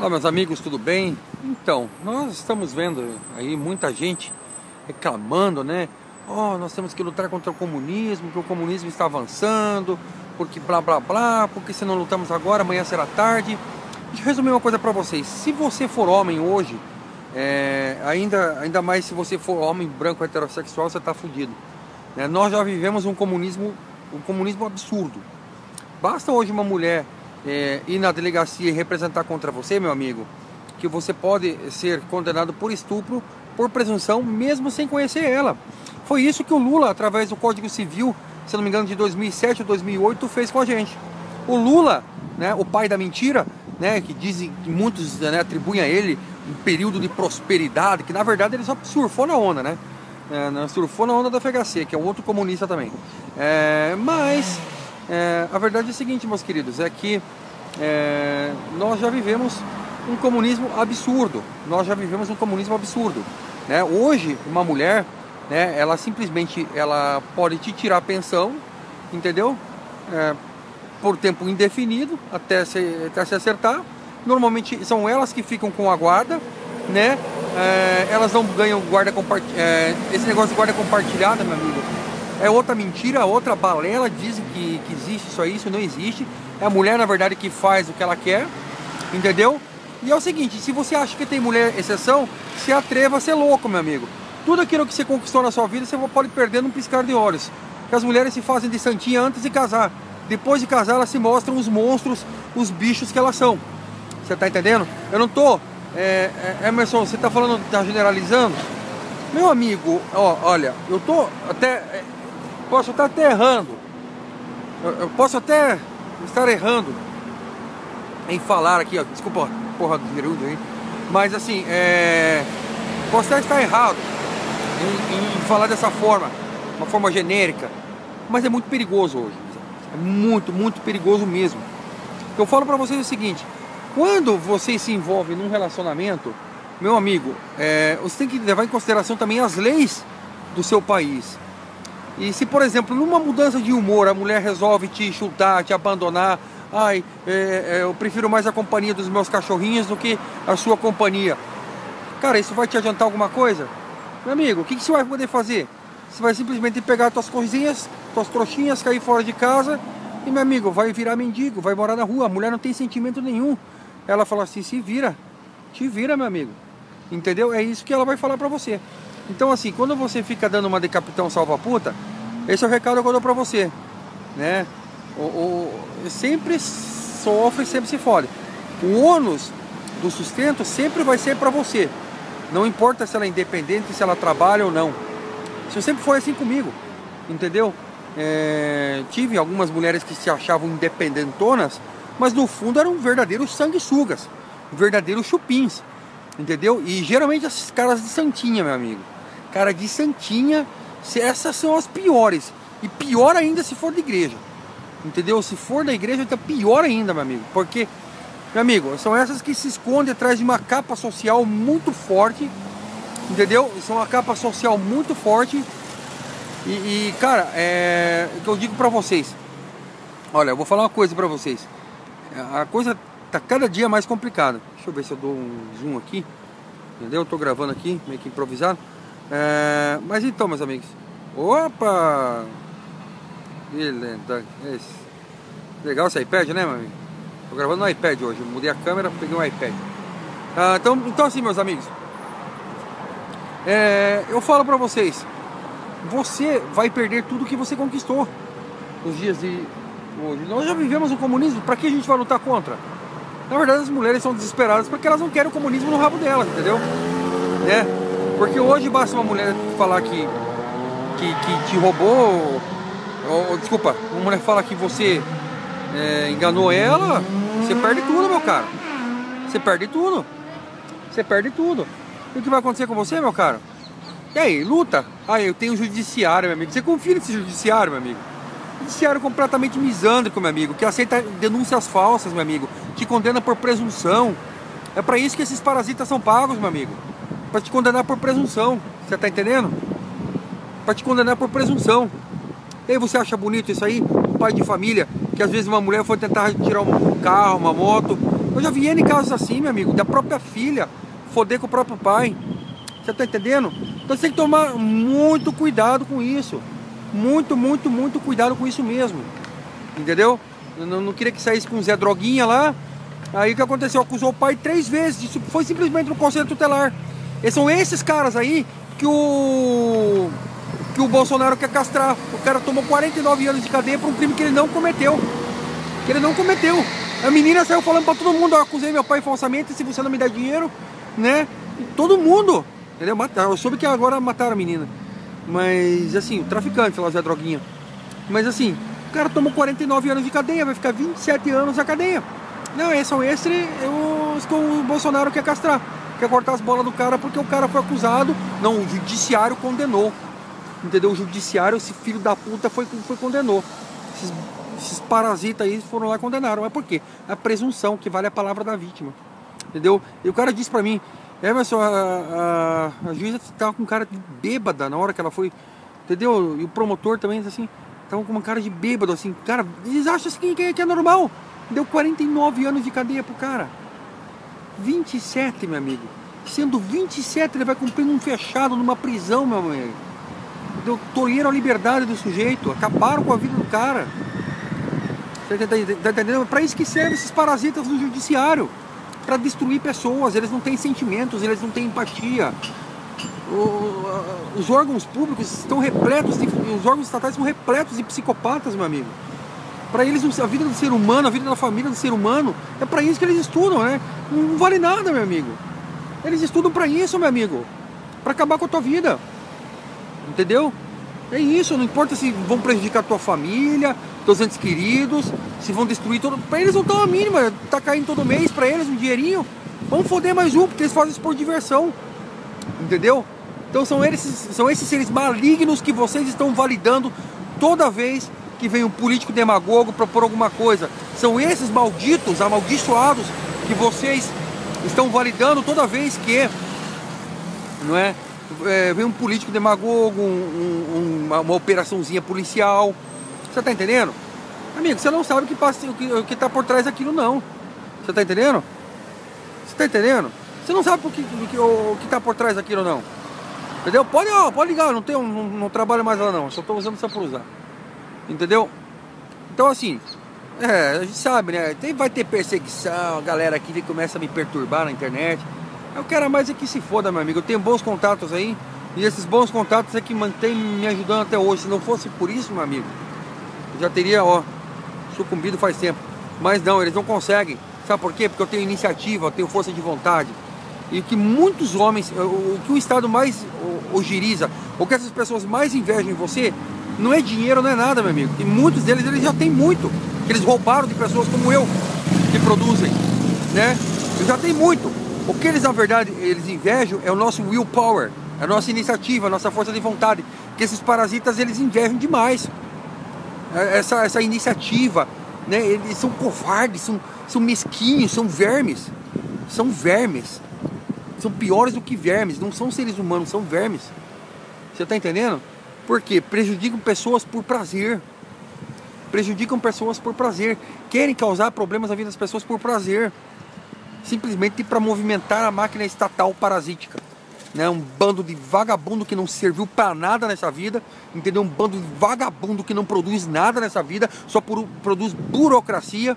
Olá meus amigos, tudo bem? Então, nós estamos vendo aí muita gente reclamando, né? Oh, nós temos que lutar contra o comunismo, que o comunismo está avançando, porque blá blá blá, porque se não lutamos agora, amanhã será tarde. Deixa eu resumir uma coisa para vocês. Se você for homem hoje, é, ainda, ainda mais se você for homem branco heterossexual, você está fudido. Né? Nós já vivemos um comunismo, um comunismo absurdo. Basta hoje uma mulher é, ir na delegacia e representar contra você, meu amigo, que você pode ser condenado por estupro, por presunção, mesmo sem conhecer ela. Foi isso que o Lula, através do Código Civil, se não me engano, de 2007 ou 2008, fez com a gente. O Lula, né, o pai da mentira, né, que dizem que muitos né, atribuem a ele um período de prosperidade, que na verdade ele só surfou na onda, né? É, surfou na onda da FHC, que é outro comunista também. É, mas é, a verdade é a seguinte, meus queridos, é que é, nós já vivemos um comunismo absurdo. Nós já vivemos um comunismo absurdo. Né? Hoje, uma mulher, né, ela simplesmente ela pode te tirar a pensão, entendeu? É, por tempo indefinido, até se, até se acertar. Normalmente são elas que ficam com a guarda, né? É, elas não ganham guarda compartilhada. É, esse negócio de guarda compartilhada, meu amigo, é outra mentira, outra balela, dizem que, que existe isso aí, isso não existe. É a mulher, na verdade, que faz o que ela quer, entendeu? E é o seguinte, se você acha que tem mulher exceção, se atreva a ser louco, meu amigo. Tudo aquilo que você conquistou na sua vida, você pode perder num piscar de olhos. Que as mulheres se fazem de santinha antes de casar. Depois de casar, elas se mostram os monstros, os bichos que elas são. Você tá entendendo? Eu não tô... É, é, Emerson, você tá falando, tá generalizando? Meu amigo, ó, olha, eu tô até... É, posso estar até errando. Eu, eu, posso até estar errando em falar aqui, ó, desculpa, porra do gerúndio aí. Mas assim, é, posso até estar errado em, em falar dessa forma, uma forma genérica. Mas é muito perigoso hoje. É muito, muito perigoso mesmo. Eu falo para vocês o seguinte: quando você se envolve num relacionamento, meu amigo, é, você tem que levar em consideração também as leis do seu país. E se, por exemplo, numa mudança de humor a mulher resolve te chutar, te abandonar, ai, é, é, eu prefiro mais a companhia dos meus cachorrinhos do que a sua companhia. Cara, isso vai te adiantar alguma coisa? Meu amigo, o que, que você vai poder fazer? Você vai simplesmente pegar suas coisinhas, suas trouxinhas, cair fora de casa e, meu amigo, vai virar mendigo, vai morar na rua. A mulher não tem sentimento nenhum. Ela fala assim: se vira, te vira, meu amigo. Entendeu? É isso que ela vai falar pra você. Então, assim, quando você fica dando uma decapitão salva-puta, esse é o recado que eu dou pra você, né? O, o, sempre sofre, sempre se fode. O ônus do sustento sempre vai ser para você. Não importa se ela é independente, se ela trabalha ou não. Isso sempre foi assim comigo, entendeu? É, tive algumas mulheres que se achavam independentonas, mas no fundo eram verdadeiros sanguessugas, verdadeiros chupins, entendeu? E geralmente esses caras de santinha, meu amigo. Cara de santinha, essas são as piores. E pior ainda se for de igreja. Entendeu? Se for da igreja, então pior ainda, meu amigo. Porque, meu amigo, são essas que se escondem atrás de uma capa social muito forte. Entendeu? São uma capa social muito forte. E, e cara, é o que eu digo pra vocês. Olha, eu vou falar uma coisa pra vocês. A coisa tá cada dia mais complicada. Deixa eu ver se eu dou um zoom aqui. Entendeu? Eu tô gravando aqui, meio que improvisado. É, mas então, meus amigos. Opa! Esse. Legal esse iPad, né, meu amigo? Tô gravando no iPad hoje. mudei a câmera, peguei um iPad. Ah, então, então, assim, meus amigos. É, eu falo pra vocês. Você vai perder tudo que você conquistou nos dias de hoje. Nós já vivemos o comunismo. Pra que a gente vai lutar contra? Na verdade, as mulheres são desesperadas porque elas não querem o comunismo no rabo delas, entendeu? Né? Porque hoje basta uma mulher falar que, que, que te roubou, ou, desculpa, uma mulher fala que você é, enganou ela, você perde tudo, meu cara. Você perde tudo. Você perde tudo. E o que vai acontecer com você, meu cara? E aí, luta? Ah, eu tenho judiciário, meu amigo. Você confia nesse judiciário, meu amigo? Judiciário completamente misândrico, meu amigo, que aceita denúncias falsas, meu amigo, te condena por presunção. É para isso que esses parasitas são pagos, meu amigo para te condenar por presunção. Você tá entendendo? Para te condenar por presunção. E aí você acha bonito isso aí? Um pai de família, que às vezes uma mulher foi tentar tirar um carro, uma moto, Eu já vi N casos assim, meu amigo, da própria filha foder com o próprio pai. Você tá entendendo? Então você tem que tomar muito cuidado com isso. Muito, muito, muito cuidado com isso mesmo. Entendeu? Eu não, não queria que saísse com o Zé Droguinha lá. Aí o que aconteceu? Acusou o pai três vezes. Isso foi simplesmente no conselho tutelar. E são esses caras aí que o que o Bolsonaro quer castrar. O cara tomou 49 anos de cadeia por um crime que ele não cometeu. Que ele não cometeu. A menina saiu falando para todo mundo, eu acusei meu pai falsamente, se você não me der dinheiro, né? E todo mundo. Entendeu? Eu soube que agora mataram a menina. Mas assim, o traficante lá, Zé Droguinha. Mas assim, o cara tomou 49 anos de cadeia, vai ficar 27 anos na cadeia. Não, esses são esses os que o Bolsonaro quer castrar. Quer cortar as bolas do cara porque o cara foi acusado. Não, o judiciário condenou. Entendeu? O judiciário, esse filho da puta, foi, foi condenou. Esses, esses parasitas aí foram lá e condenaram. Mas por quê? A presunção que vale a palavra da vítima. Entendeu? E o cara disse pra mim, Emerson, a, a, a juíza tava com cara de bêbada na hora que ela foi. Entendeu? E o promotor também, assim, tava com uma cara de bêbado, assim. Cara, eles acham assim que, que é normal. Deu 49 anos de cadeia pro cara. 27, meu amigo. Sendo 27, ele vai cumprir um fechado numa prisão, meu amigo deu, tolheram a liberdade do sujeito, acabaram com a vida do cara. Tá, tá, tá entendendo? Para isso que servem esses parasitas no judiciário para destruir pessoas. Eles não têm sentimentos, eles não têm empatia. Os órgãos públicos estão repletos, de, os órgãos estatais estão repletos de psicopatas, meu amigo. Para eles, a vida do ser humano, a vida da família do ser humano, é para isso que eles estudam, né? Não vale nada, meu amigo. Eles estudam para isso, meu amigo. Para acabar com a tua vida. Entendeu? É isso, não importa se vão prejudicar tua família, teus entes queridos, se vão destruir todo. Pra eles não estão a mínima, tá caindo todo mês pra eles um dinheirinho. Vamos foder mais um, porque eles fazem isso por diversão. Entendeu? Então são esses, são esses seres malignos que vocês estão validando toda vez que vem um político demagogo propor alguma coisa. São esses malditos, amaldiçoados, que vocês estão validando toda vez que não é, é, vem um político demagogo, um, um, uma, uma, operaçãozinha policial. Você tá entendendo? Amigo, você não sabe o que, passa, o que, o que tá por trás daquilo não. Você tá entendendo? Você tá entendendo? Você não sabe o que, o que, o que tá por trás daquilo não. Entendeu? Pode, ó, pode ligar, não, tenho, não, não trabalho mais lá não, só tô usando só por usar. Entendeu? Então assim, é, a gente sabe, né? Tem, vai ter perseguição, a galera aqui começa a me perturbar na internet. Eu quero mais é que se foda, meu amigo. Eu tenho bons contatos aí. E esses bons contatos é que mantém me ajudando até hoje. Se não fosse por isso, meu amigo, eu já teria, ó, sucumbido faz tempo. Mas não, eles não conseguem. Sabe por quê? Porque eu tenho iniciativa, eu tenho força de vontade. E que muitos homens, o que o Estado mais ogiriza, ou que essas pessoas mais invejam em você, não é dinheiro, não é nada, meu amigo. E muitos deles, eles já têm muito. Eles roubaram de pessoas como eu, que produzem, né? Eu já tenho muito. O que eles, na verdade, eles invejam é o nosso willpower, a nossa iniciativa, a nossa força de vontade. Que esses parasitas, eles invejam demais. É, essa, essa iniciativa, né? Eles são covardes, são, são mesquinhos, são vermes. São vermes. São piores do que vermes. Não são seres humanos, são vermes. Você está entendendo? Por quê? Prejudicam pessoas por prazer. Prejudicam pessoas por prazer. Querem causar problemas na vida das pessoas por prazer simplesmente para movimentar a máquina estatal parasítica. Né? Um bando de vagabundo que não serviu para nada nessa vida, entendeu? Um bando de vagabundo que não produz nada nessa vida, só por, produz burocracia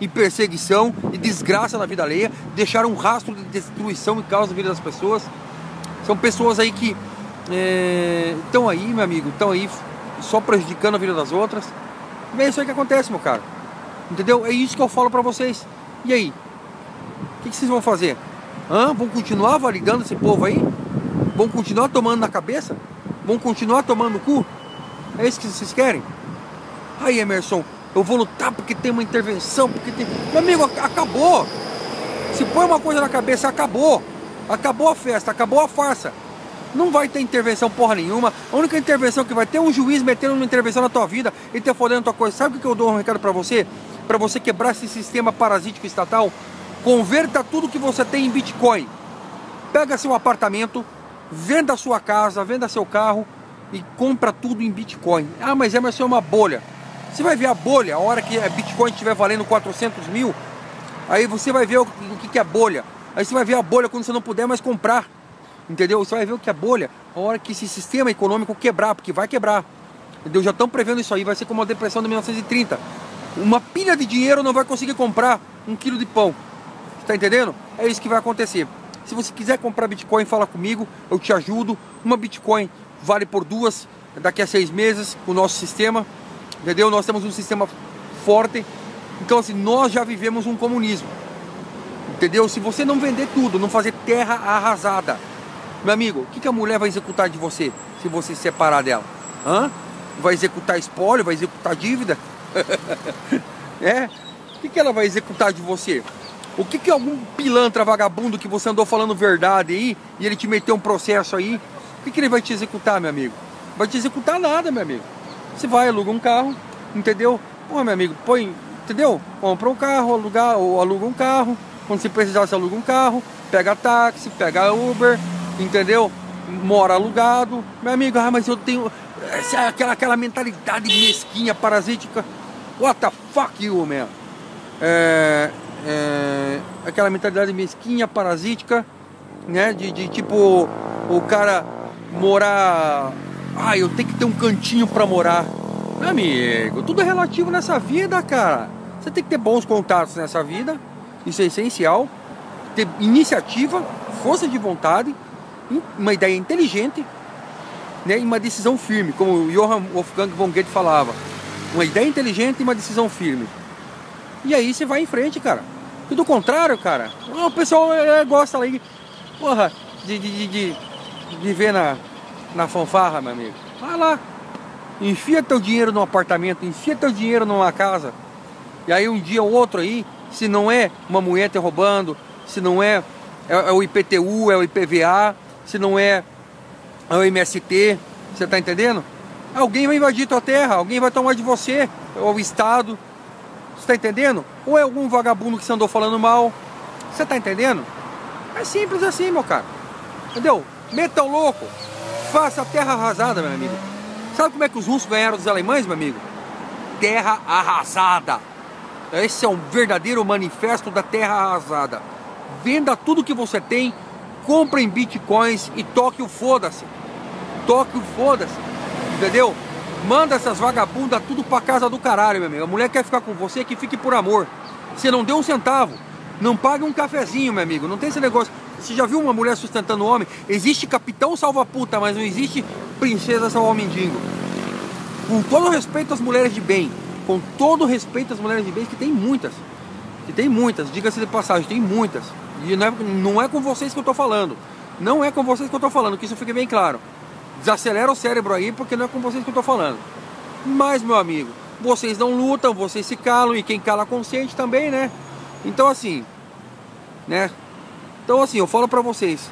e perseguição e desgraça na vida alheia, deixar um rastro de destruição e causa na vida das pessoas. São pessoas aí que estão é, aí, meu amigo, estão aí só prejudicando a vida das outras. É isso aí que acontece, meu cara. Entendeu? É isso que eu falo para vocês. E aí? O que, que, vocês vão fazer? Hã? Vão continuar validando esse povo aí? Vão continuar tomando na cabeça? Vão continuar tomando no cu? É isso que vocês querem? Aí, Emerson, eu vou lutar porque tem uma intervenção, porque tem. Meu amigo, acabou! Se põe uma coisa na cabeça, acabou! Acabou a festa, acabou a farsa. Não vai ter intervenção porra nenhuma. A única intervenção que vai ter é um juiz metendo uma intervenção na tua vida e te fodendo tua coisa. Sabe o que eu dou um recado para você? Para você quebrar esse sistema parasítico estatal? Converta tudo que você tem em Bitcoin. Pega seu apartamento, venda sua casa, venda seu carro e compra tudo em Bitcoin. Ah, mas Emerson é uma bolha. Você vai ver a bolha, a hora que a Bitcoin estiver valendo 400 mil, Aí você vai ver o, que é bolha. Aí você vai ver a bolha quando você não puder mais comprar. Entendeu? Você vai ver o que é bolha a hora que esse sistema econômico quebrar, porque vai quebrar. Entendeu? Já estão prevendo isso aí, vai ser como a depressão de 1930. Uma pilha de dinheiro não vai conseguir comprar um quilo de pão. Está entendendo? É isso que vai acontecer. Se você quiser comprar Bitcoin, fala comigo, eu te ajudo. Uma Bitcoin vale por duas daqui a seis meses o nosso sistema. Entendeu? Nós temos um sistema forte. Então, assim, nós já vivemos um comunismo. Entendeu? Se você não vender tudo, não fazer terra arrasada, meu amigo, o que, que a mulher vai executar de você se você se separar dela? Hã? Vai executar espólio? Vai executar dívida? é? O que, que ela vai executar de você? O que, que algum pilantra vagabundo que você andou falando verdade aí e ele te meteu um processo aí, o que, que ele vai te executar, meu amigo? Vai te executar nada, meu amigo. Você vai, aluga um carro, entendeu? Pô, meu amigo, põe, entendeu? Compra um carro, aluga, ou aluga um carro. Quando você precisar, você aluga um carro, pega táxi, pega Uber, entendeu? Mora alugado. Meu amigo, ah, mas eu tenho essa, aquela, aquela mentalidade mesquinha, parasítica. What the fuck you, man? É, é, aquela mentalidade mesquinha, parasítica, né? De, de tipo, o cara morar. Ah, eu tenho que ter um cantinho para morar. Amigo, tudo é relativo nessa vida, cara. Você tem que ter bons contatos nessa vida, isso é essencial. Ter iniciativa, força de vontade, uma ideia inteligente né, e uma decisão firme, como o Johann Wolfgang von Goethe falava. Uma ideia inteligente e uma decisão firme. E aí você vai em frente, cara. E do contrário, cara, o pessoal é, gosta ali, porra, de, de, de, de viver na, na fanfarra, meu amigo. Vai lá, enfia teu dinheiro num apartamento, enfia teu dinheiro numa casa. E aí um dia ou outro aí, se não é uma mulher te roubando, se não é, é, é o IPTU, é o IPVA, se não é, o MST, você tá entendendo? Alguém vai invadir tua terra, alguém vai tomar de você, ou o Estado. Você tá entendendo? Ou é algum vagabundo que você andou falando mal. Você tá entendendo? É simples assim, meu cara. Entendeu? Meta o louco. Faça a terra arrasada, meu amigo. Sabe como é que os russos ganharam dos alemães, meu amigo? Terra arrasada. Esse é um verdadeiro manifesto da terra arrasada. Venda tudo que você tem, compre em bitcoins e toque o foda-se. Toque o foda-se. Entendeu? Manda essas vagabundas tudo pra casa do caralho, meu amigo. A mulher quer ficar com você, que fique por amor. Você não deu um centavo. Não pague um cafezinho, meu amigo. Não tem esse negócio. Você já viu uma mulher sustentando um homem? Existe capitão salva-puta, mas não existe princesa salva-mendigo. Com todo respeito às mulheres de bem. Com todo respeito às mulheres de bem, que tem muitas. Que tem muitas, diga-se de passagem, tem muitas. E não é, não é com vocês que eu tô falando. Não é com vocês que eu tô falando, que isso fique bem claro. Desacelera o cérebro aí, porque não é com vocês que eu tô falando. Mas, meu amigo, vocês não lutam, vocês se calam, e quem cala consciente também, né? Então, assim, né? Então, assim, eu falo para vocês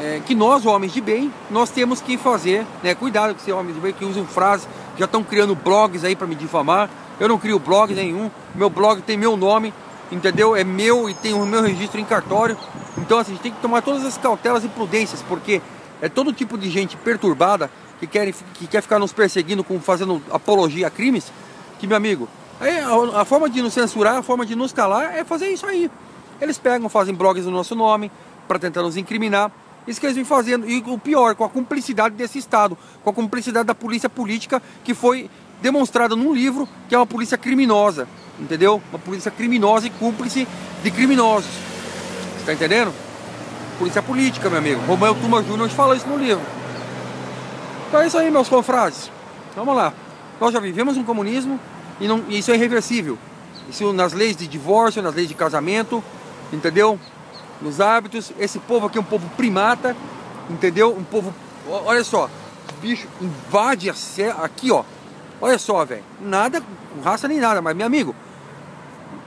é, que nós, homens de bem, nós temos que fazer, né? Cuidado com ser homens de bem que usam frases, já estão criando blogs aí para me difamar. Eu não crio blog nenhum, meu blog tem meu nome, entendeu? É meu e tem o meu registro em cartório. Então, assim, a gente tem que tomar todas as cautelas e prudências, porque é todo tipo de gente perturbada que quer, que quer ficar nos perseguindo, com, fazendo apologia a crimes, que, meu amigo, é, a, a, forma de nos censurar, a forma de nos calar é fazer isso aí. Eles pegam, fazem blogs no nosso nome para tentar nos incriminar. Isso que eles vêm fazendo. E o pior, com a cumplicidade desse Estado, com a cumplicidade da polícia política que foi demonstrada num livro que é uma polícia criminosa. Entendeu? Uma polícia criminosa e cúmplice de criminosos. Você tá entendendo? Polícia política, meu amigo. Romeu Tuma Júnior fala isso no livro. Então é isso aí, meus confrades. Vamos lá. Nós já vivemos um comunismo e, não, e isso é irreversível. Isso nas leis de divórcio, nas leis de casamento, entendeu? Nos hábitos. Esse povo aqui é um povo primata, entendeu? Um povo. Olha só, bicho invade a. Aqui, ó. Olha só, velho. Nada com raça nem nada, mas, meu amigo,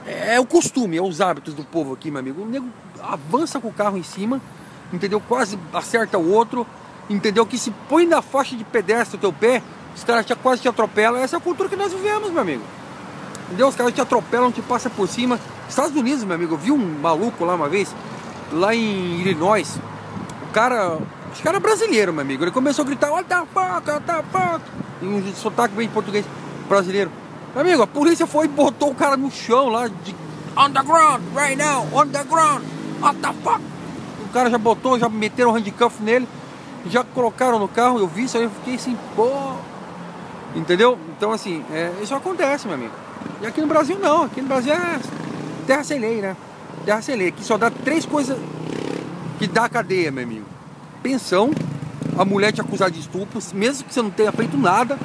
é o costume, é os hábitos do povo aqui, meu amigo. O nego avança com o carro em cima, entendeu? Quase acerta o outro, entendeu? Que se põe na faixa de pedestre o teu pé, os caras quase te atropelam. Essa é a cultura que nós vivemos, meu amigo. Entendeu? Os caras te atropelam, te passam por cima. Estados Unidos, meu amigo, eu vi um maluco lá uma vez, lá em Illinois. O cara, acho que era brasileiro, meu amigo. Ele começou a gritar, what the fuck, what the fuck. Em um sotaque bem português brasileiro. Meu amigo, a polícia foi e botou o cara no chão lá, de on the ground, right now, on the ground, what the fuck? O cara já botou, já meteram o handcuff nele, já colocaram no carro, eu vi isso aí, eu fiquei assim, pô. Entendeu? Então assim, é, isso acontece, meu amigo. E aqui no Brasil não, aqui no Brasil é terra sem lei, né? Terra sem lei. Aqui só dá três coisas que dá cadeia, meu amigo. Pensão, a mulher te acusar de estupro, mesmo que você não tenha feito nada,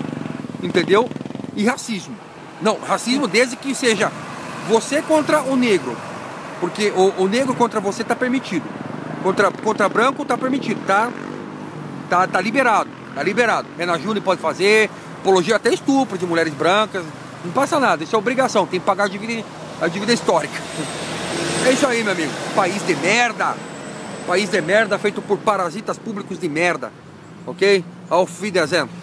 entendeu? E racismo. Não, racismo desde que seja você contra o negro. Porque o, o negro contra você tá permitido. Contra, contra branco tá permitido, tá? Tá, tá liberado. Tá liberado. Renan Júnior pode fazer, apologia até estupro de mulheres brancas. Não passa nada, isso é obrigação, tem que pagar a dívida, a dívida histórica. É isso aí, meu amigo. País de merda. País de merda feito por parasitas públicos de merda. Ok? Auf Wiedersehen.